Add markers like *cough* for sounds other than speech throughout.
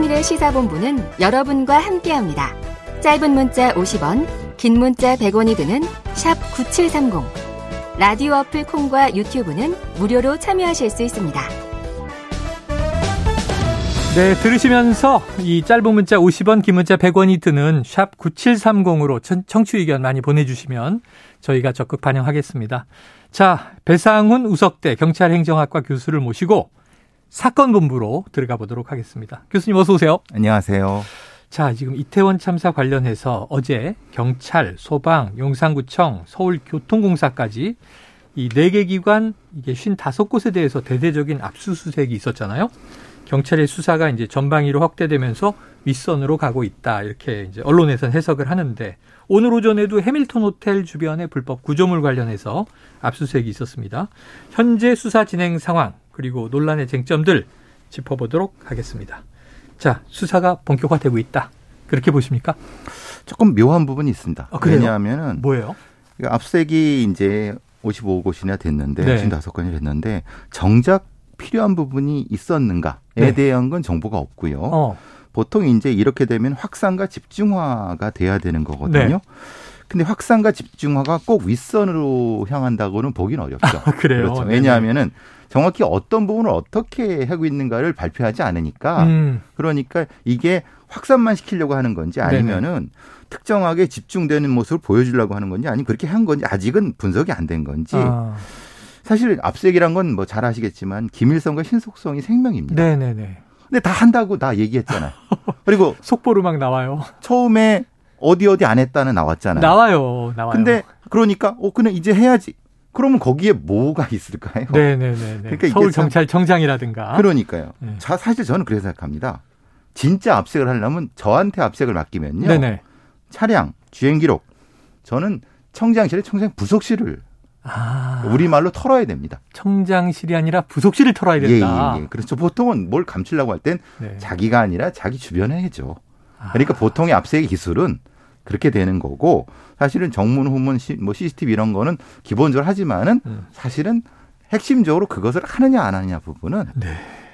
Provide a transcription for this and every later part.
최영일의 시사본부는 여러분과 함께합니다. 짧은 문자 50원, 긴 문자 100원이 드는 샵 9730. 라디오 어플 콩과 유튜브는 무료로 참여하실 수 있습니다. 네, 들으시면서 이 짧은 문자 50원, 긴 문자 100원이 드는 샵 9730으로 청취 의견 많이 보내주시면 저희가 적극 반영하겠습니다. 자, 배상훈 우석대 경찰행정학과 교수를 모시고 사건 본부로 들어가 보도록 하겠습니다. 교수님 어서 오세요. 안녕하세요. 자, 지금 이태원 참사 관련해서 어제 경찰, 소방, 용산구청, 서울교통공사까지 이 네 개 기관 이게 55곳에 대해서 대대적인 압수수색이 있었잖아요. 경찰의 수사가 이제 전방위로 확대되면서 윗선으로 가고 있다. 이렇게 이제 언론에서는 해석을 하는데 오늘 오전에도 해밀턴 호텔 주변의 불법 구조물 관련해서 압수수색이 있었습니다. 현재 수사 진행 상황 그리고 논란의 쟁점들 짚어보도록 하겠습니다. 자, 수사가 본격화되고 있다. 그렇게 보십니까? 조금 묘한 부분이 있습니다. 아, 왜냐하면은 뭐예요? 압색이 이제 55곳이나 됐는데 네. 55건이 됐는데 정작 필요한 부분이 있었는가에 네. 대한 건 정보가 없고요. 어. 보통 이제 이렇게 되면 확산과 집중화가 돼야 되는 거거든요. 네. 근데 확산과 집중화가 꼭 윗선으로 향한다고는 보기는 어렵죠. 아, 그래요. 그렇죠. 왜냐하면은 정확히 어떤 부분을 어떻게 하고 있는가를 발표하지 않으니까 음. 그러니까 이게 확산만 시키려고 하는 건지 아니면은 네네. 특정하게 집중되는 모습을 보여주려고 하는 건지 아니면 그렇게 한 건지 아직은 분석이 안 된 건지 아. 사실 압색이란 건 뭐 잘 아시겠지만 기밀성과 신속성이 생명입니다. 네네네. 근데 다 한다고 다 얘기했잖아요. *laughs* 그리고 속보로 막 나와요. 처음에 어디 어디 안 했다는 나왔잖아요. 나와요. 나와요. 근데 그러니까 어 그냥 이제 해야지. 그러면 거기에 뭐가 있을까요? 네네네. 그러니까 서울 경찰청장이라든가. 그러니까요. 네. 자 사실 저는 그렇게 생각합니다. 진짜 압색을 하려면 저한테 압색을 맡기면요. 네네. 차량, 주행 기록, 저는 청장실에 청장 부속실을 아. 우리말로 털어야 됩니다. 청장실이 아니라 부속실을 털어야 된다. 예, 예, 예. 그렇죠. 보통은 뭘 감추려고 할땐 네. 자기가 아니라 자기 주변에 해죠. 그러니까 아. 보통의 압색의 기술은 그렇게 되는 거고 사실은 정문, 후문, 뭐 CCTV 이런 거는 기본적으로 하지만은 음. 사실은 핵심적으로 그것을 하느냐 안 하느냐 부분은 네.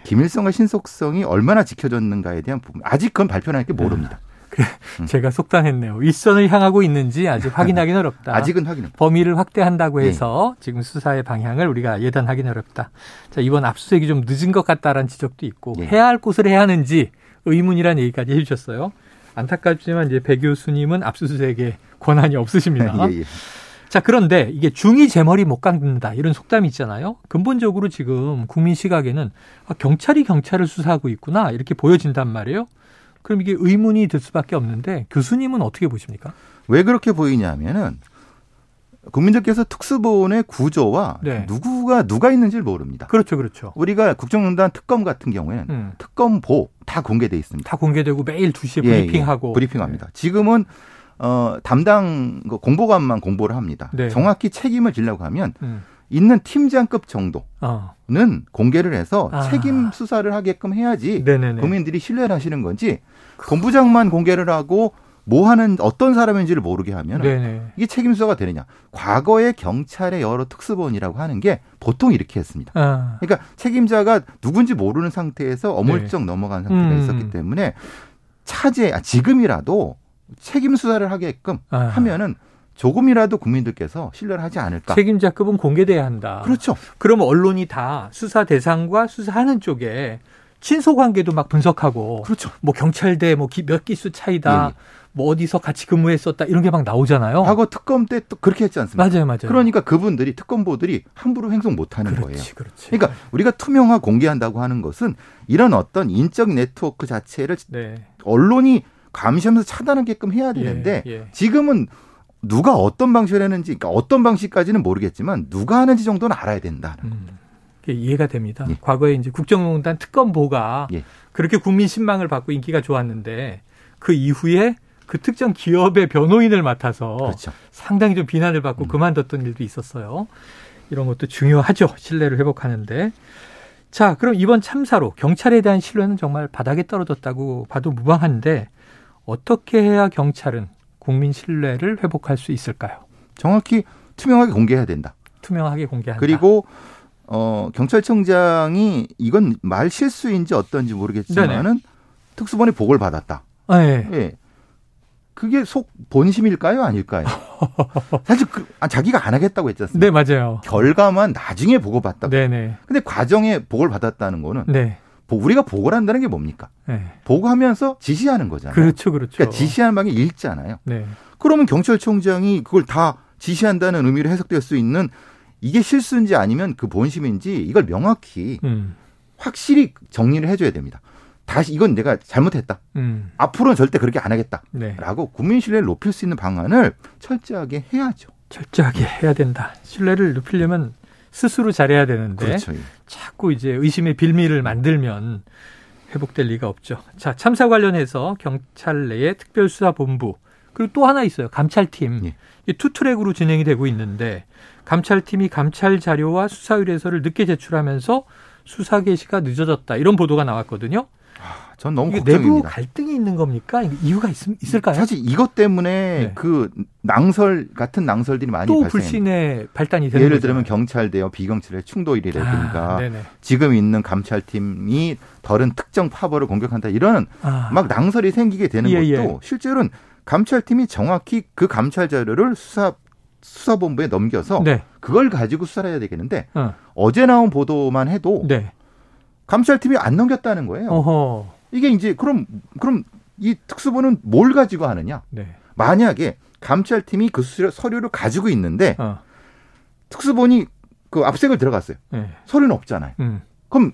기밀성과 신속성이 얼마나 지켜졌는가에 대한 부분 아직 그건 발표할 게 모릅니다. 그 음. 제가 속단했네요. 윗선을 향하고 있는지 아직 확인하기는 어렵다. 아직은 확인. 범위를 확대한다고 네. 해서 네. 지금 수사의 방향을 우리가 예단하기는 어렵다. 자 이번 압수수색이 좀 늦은 것 같다라는 지적도 있고 네. 해야 할 곳을 해야 하는지 의문이라는 얘기까지 해주셨어요. 안타깝지만 이제 배 교수님은 압수수색에 권한이 없으십니다. *laughs* 예, 예. 자, 그런데 이게 중이 제 머리 못 깎는다. 이런 속담이 있잖아요. 근본적으로 지금 국민 시각에는 아, 경찰이 경찰을 수사하고 있구나. 이렇게 보여진단 말이에요. 그럼 이게 의문이 들 수밖에 없는데 교수님은 어떻게 보십니까? 왜 그렇게 보이냐면은 국민들께서 특수본의 구조와 네. 누구가 누가 있는지를 모릅니다. 그렇죠, 그렇죠. 우리가 국정농단 특검 같은 경우에는 음. 특검보 다 공개돼 있습니다. 다 공개되고 매일 2시에 예, 브리핑하고 예, 브리핑합니다. 네. 지금은 어 담당 그 공보관만 공보를 합니다. 네. 정확히 책임을 지려고 하면 음. 있는 팀장급 정도는 어. 공개를 해서 아. 책임 수사를 하게끔 해야지 네네네. 국민들이 신뢰를 하시는 건지 본부장만 공개를 하고 뭐 하는 어떤 사람인지를 모르게 하면 네네. 이게 책임 수사가 되느냐. 과거에 경찰의 여러 특수본이라고 하는 게 보통 이렇게 했습니다. 아. 그러니까 책임자가 누군지 모르는 상태에서 어물쩍 네. 넘어간 상태가 음. 있었기 때문에 차제 아, 지금이라도 책임 수사를 하게끔 아. 하면은 조금이라도 국민들께서 신뢰를 하지 않을까. 책임자급은 공개돼야 한다. 그렇죠. 그럼 언론이 다 수사 대상과 수사하는 쪽에 친소 관계도 막 분석하고 그렇죠. 뭐 경찰대 뭐 몇 기수 차이다. 예, 예. 뭐 어디서 같이 근무했었다 이런 게 막 나오잖아요. 과거 특검 때 또 그렇게 했지 않습니까? 맞아요, 맞아요. 그러니까 그분들이 특검보들이 함부로 행동 못 하는 거예요. 그렇지. 그러니까 우리가 투명화 공개한다고 하는 것은 이런 어떤 인적 네트워크 자체를 네. 언론이 감시하면서 차단하게끔 해야 되는데 예, 예. 지금은 누가 어떤 방식을 했는지, 그러니까 어떤 방식까지는 모르겠지만 누가 하는지 정도는 알아야 된다는 음. 겁니다. 이해가 됩니다. 예. 과거에 이제 국정농단 특검보가 예. 그렇게 국민 신망을 받고 인기가 좋았는데 그 이후에 그 특정 기업의 변호인을 맡아서 그렇죠. 상당히 좀 비난을 받고 음. 그만뒀던 일도 있었어요. 이런 것도 중요하죠. 신뢰를 회복하는데. 자, 그럼 이번 참사로 경찰에 대한 신뢰는 정말 바닥에 떨어졌다고 봐도 무방한데 어떻게 해야 경찰은 국민 신뢰를 회복할 수 있을까요? 정확히 투명하게 공개해야 된다. 투명하게 공개한다. 그리고 어 경찰청장이 이건 말 실수인지 어떤지 모르겠지만은 특수본이 보고를 받았다. 네. 예. 그게 속 본심일까요, 아닐까요? *laughs* 사실 그, 아, 자기가 안 하겠다고 했지 않습니까? 네, 맞아요. 결과만 나중에 보고받다. 네네. 근데 과정에 보고를 받았다는 거는 네. 우리가 보고를 한다는 게 뭡니까? 네. 보고하면서 지시하는 거잖아요. 그렇죠, 그렇죠. 그러니까 지시하는 방이 읽잖아요. 네. 그러면 경찰청장이 그걸 다 지시한다는 의미로 해석될 수 있는 이게 실수인지 아니면 그 본심인지 이걸 명확히 음. 확실히 정리를 해줘야 됩니다. 다시 이건 내가 잘못했다. 음. 앞으로는 절대 그렇게 안 하겠다. 네. 라고 국민 신뢰를 높일 수 있는 방안을 철저하게 해야죠. 철저하게 해야 된다. 신뢰를 높이려면 스스로 잘해야 되는데 그렇죠. 자꾸 이제 의심의 빌미를 만들면 회복될 리가 없죠. 자, 참사 관련해서 경찰 내의 특별수사본부 그리고 또 하나 있어요. 감찰팀. 예. 이 two track으로 진행이 되고 있는데 감찰팀이 감찰 자료와 수사 의뢰서를 늦게 제출하면서 수사 개시가 늦어졌다. 이런 보도가 나왔거든요. 전 너무 걱정입니다. 내부 갈등이 있는 겁니까? 이유가 있, 을까요 사실 이것 때문에 네. 그 낭설 같은 낭설들이 많이 또 불신의 발단이 되는 예를 들면 경찰대와 비경찰의 충돌이 라든가 아, 지금 있는 감찰팀이 다른 특정 파벌을 공격한다 이런 아. 막 낭설이 생기게 되는 예, 것도 예. 실제로는 감찰팀이 정확히 그 감찰 자료를 수사 수사본부에 넘겨서 네. 그걸 가지고 수사를 해야 되겠는데 어. 제 나온 보도만 해도 네. 감찰팀이 안 넘겼다는 거예요. 어허. 이게 이제 그럼 그럼 이 특수본은 뭘 가지고 하느냐? 네. 만약에 감찰팀이 그 서류를 가지고 있는데 어. 특수본이 그 압색을 들어갔어요. 네. 서류는 없잖아요. 음. 그럼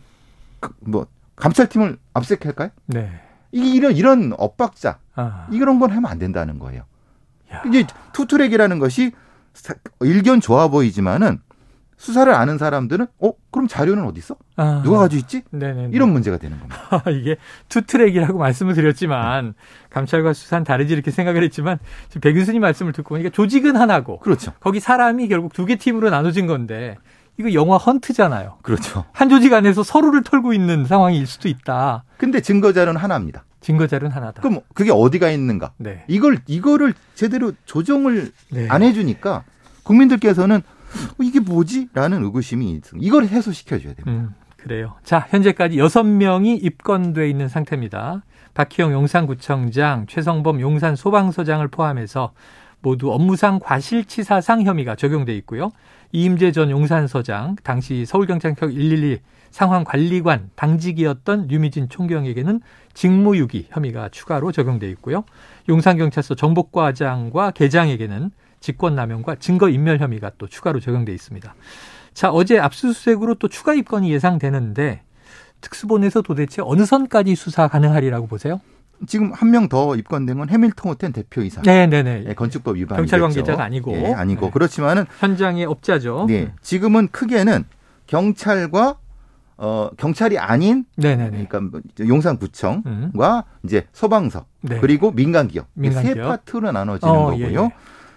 그 뭐 감찰팀을 압색할까요? 네. 이런 이런 엇박자 아. 이런 건 하면 안 된다는 거예요. 야. 이제 투트랙이라는 것이 일견 좋아 보이지만은 수사를 아는 사람들은 어 그럼 자료는 어디 있어? 아. 누가 가지고 있지? 네네네. 이런 문제가 되는 겁니다. *laughs* 이게 two track이라고 말씀을 드렸지만 감찰과 수사는 다르지 이렇게 생각을 했지만 지금 백 교수님 말씀을 듣고 보니까 조직은 하나고 그렇죠. 거기 사람이 결국 두 개 팀으로 나눠진 건데 이거 영화 헌트잖아요. 그렇죠. 한 조직 안에서 서로를 털고 있는 상황일 수도 있다. 근데 증거 자료는 하나입니다. 증거 자료는 하나다. 그럼 그게 어디가 있는가? 네. 이걸 이거를 제대로 조정을 네. 안 해 주니까 국민들께서는 어, 이게 뭐지? 라는 의구심이 있습니다. 이걸 해소시켜 줘야 됩니다. 음, 그래요. 자, 현재까지 여섯 명이 입건돼 있는 상태입니다. 박희영 용산구청장, 최성범 용산 소방서장을 포함해서 모두 업무상 과실치사상 혐의가 적용돼 있고요. 이임재 전 용산서장, 당시 서울경찰청 112 상황관리관 당직이었던 유미진 총경에게는 직무유기 혐의가 추가로 적용돼 있고요. 용산경찰서 정복과장과 계장에게는 직권남용과 증거인멸 혐의가 또 추가로 적용돼 있습니다. 자, 어제 압수수색으로 또 추가 입건이 예상되는데 특수본에서 도대체 어느 선까지 수사 가능하리라고 보세요? 지금 한 명 더 입건된 건 해밀턴 호텔 대표이사. 네 네네. 네, 건축법 위반. 경찰 관계자가 아니고. 네, 아니고. 네. 그렇지만은. 현장의 업자죠. 네. 지금은 크게는 경찰과 어, 경찰이 아닌 네네네. 그러니까 뭐 용산구청과 음. 이제 소방서 네. 그리고 민간기업, 민간기업 세 파트로 나눠지는 어, 거고요. 예, 예.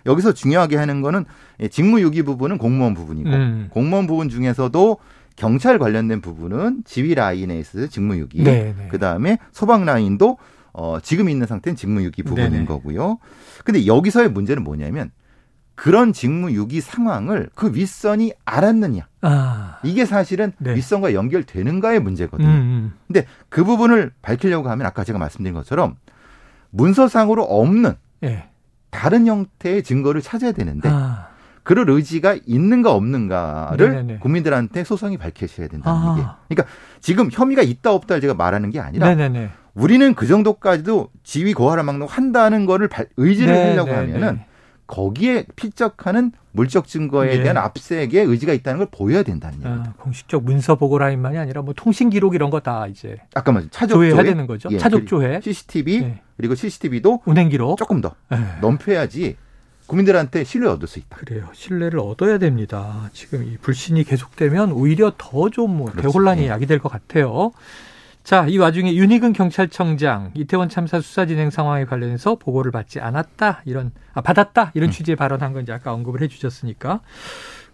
여기서 중요하게 하는 거는 직무유기 부분은 공무원 부분이고 음. 공무원 부분 중에서도 경찰 관련된 부분은 지휘 라인에 있어서 직무유기. 네, 네. 그 다음에 소방 라인도 어, 지금 있는 상태는 직무유기 부분인 네네. 거고요. 근데 여기서의 문제는 뭐냐면 그런 직무유기 상황을 그 윗선이 알았느냐. 아. 이게 사실은 네. 윗선과 연결되는가의 문제거든요. 음, 음. 근데 그 부분을 밝히려고 하면 아까 제가 말씀드린 것처럼 문서상으로 없는 네. 다른 형태의 증거를 찾아야 되는데 아. 그럴 의지가 있는가 없는가를 네네네. 국민들한테 소상히 밝혀셔야 된다는 아. 얘기예요. 그러니까 지금 혐의가 있다 없다 제가 말하는 게 아니라 네네네. 우리는 그 정도까지도 지위 고하를 막는 한다는 거를 의지를 네네네. 하려고 하면은 거기에 필적하는 물적 증거에 네. 대한 압색의 의지가 있다는 걸 보여야 된다는 아, 얘기입니다. 아, 공식적 문서 보고 라인만이 아니라 뭐 통신 기록 이런 거 다 이제 아까 말 차적 조회해야 되는 거죠. 예, 차적 조회, CCTV 네. 그리고 CCTV도 운행 기록 조금 더 네. 넘겨야지 국민들한테 신뢰를 얻을 수 있다. 그래요. 신뢰를 얻어야 됩니다. 지금 이 불신이 계속되면 오히려 더 좀뭐 대혼란이 네. 야기될 것 같아요. 자, 이 와중에 윤희근 경찰청장 이태원 참사 수사 진행 상황에 관련해서 보고를 받지 않았다 이런 아 받았다 이런 음. 취지의 발언한 건 이제 아까 언급을 해주셨으니까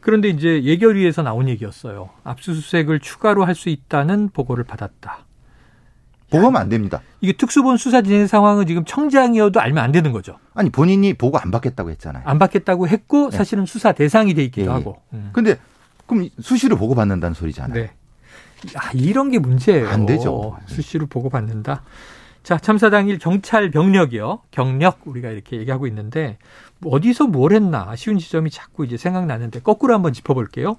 그런데 이제 예결위에서 나온 얘기였어요. 압수수색을 추가로 할 수 있다는 보고를 받았다. 보고하면 안 됩니다. 이게 특수본 수사 진행 상황은 지금 청장이어도 알면 안 되는 거죠. 아니 본인이 보고 안 받겠다고 했잖아요. 안 받겠다고 했고 네. 사실은 수사 대상이 돼 있기도 예, 예. 하고. 음. 근데 그럼 수시로 보고 받는다는 소리잖아요. 네. 아, 이런 게 문제예요. 안 되죠. 수시로 보고받는다. 자, 참사 당일 경찰 병력이요. 경력 우리가 이렇게 얘기하고 있는데 어디서 뭘 했나 아쉬운 지점이 자꾸 이제 생각나는데 거꾸로 한번 짚어볼게요.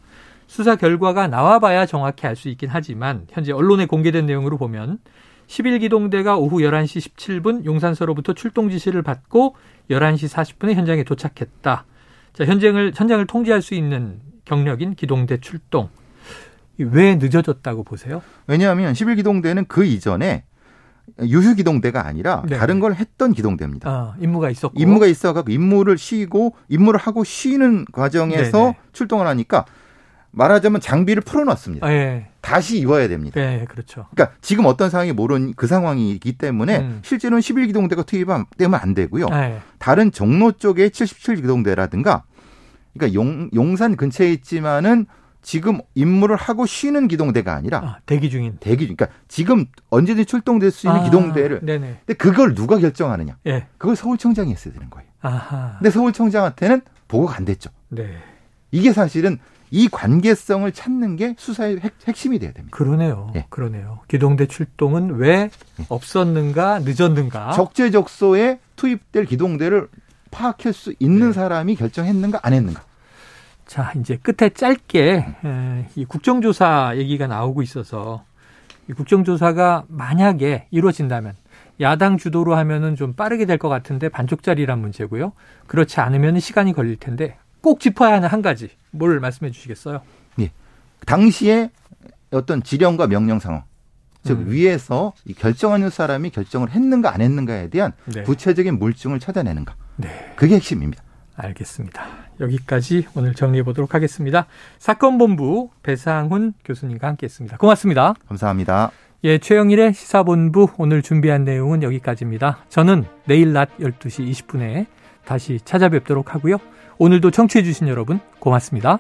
수사 결과가 나와봐야 정확히 알 수 있긴 하지만 현재 언론에 공개된 내용으로 보면 11기동대가 오후 11시 17분 용산서로부터 출동 지시를 받고 11시 40분에 현장에 도착했다. 자, 현장을 현장을 통제할 수 있는 경력인 기동대 출동. 왜 늦어졌다고 보세요? 왜냐하면 11기동대는 그 이전에 유휴 기동대가 아니라 네. 다른 걸 했던 기동대입니다. 아, 임무가 있었고 임무가 있어갖고 임무를 쉬고 임무를 하고 쉬는 과정에서 네네. 출동을 하니까 말하자면 장비를 풀어놨습니다. 네. 다시 입어야 됩니다. 네, 그렇죠. 그러니까 지금 어떤 상황이 모르는 그 상황이기 때문에 음. 실제로는 11기동대가 투입되면 안 되고요. 네. 다른 종로 쪽에 77기동대라든가 그러니까 용, 용산 근처에 있지만은 지금 임무를 하고 쉬는 기동대가 아니라 아, 대기 중인 대기 중. 그러니까 지금 언제든지 출동될 수 있는 아, 기동대를. 네네. 근데 그걸 누가 결정하느냐? 예. 그걸 서울청장이 했어야 되는 거예요. 아하. 근데 서울청장한테는 보고가 안 됐죠. 네. 이게 사실은 이 관계성을 찾는 게 수사의 핵, 심이 돼야 됩니다. 그러네요. 예. 그러네요. 기동대 출동은 왜 예. 없었는가, 늦었는가? 적재적소에 투입될 기동대를 파악할 수 있는 네. 사람이 결정했는가, 안 했는가? 자, 이제 끝에 짧게 에, 이 국정조사 얘기가 나오고 있어서 이 국정조사가 만약에 이루어진다면 야당 주도로 하면은 좀 빠르게 될 것 같은데 반쪽짜리란 문제고요. 그렇지 않으면 시간이 걸릴 텐데 꼭 짚어야 하는 한 가지 뭘 말씀해 주시겠어요? 예. 당시에 어떤 지령과 명령 상황 즉 음. 위에서 이 결정하는 사람이 결정을 했는가 안 했는가에 대한 네. 구체적인 물증을 찾아내는가. 네. 그게 핵심입니다. 알겠습니다. 여기까지 오늘 정리해 보도록 하겠습니다. 사건 본부 배상훈 교수님과 함께했습니다. 고맙습니다. 감사합니다. 예, 최영일의 시사본부 오늘 준비한 내용은 여기까지입니다. 저는 내일 낮 12시 20분에 다시 찾아뵙도록 하고요. 오늘도 청취해 주신 여러분 고맙습니다.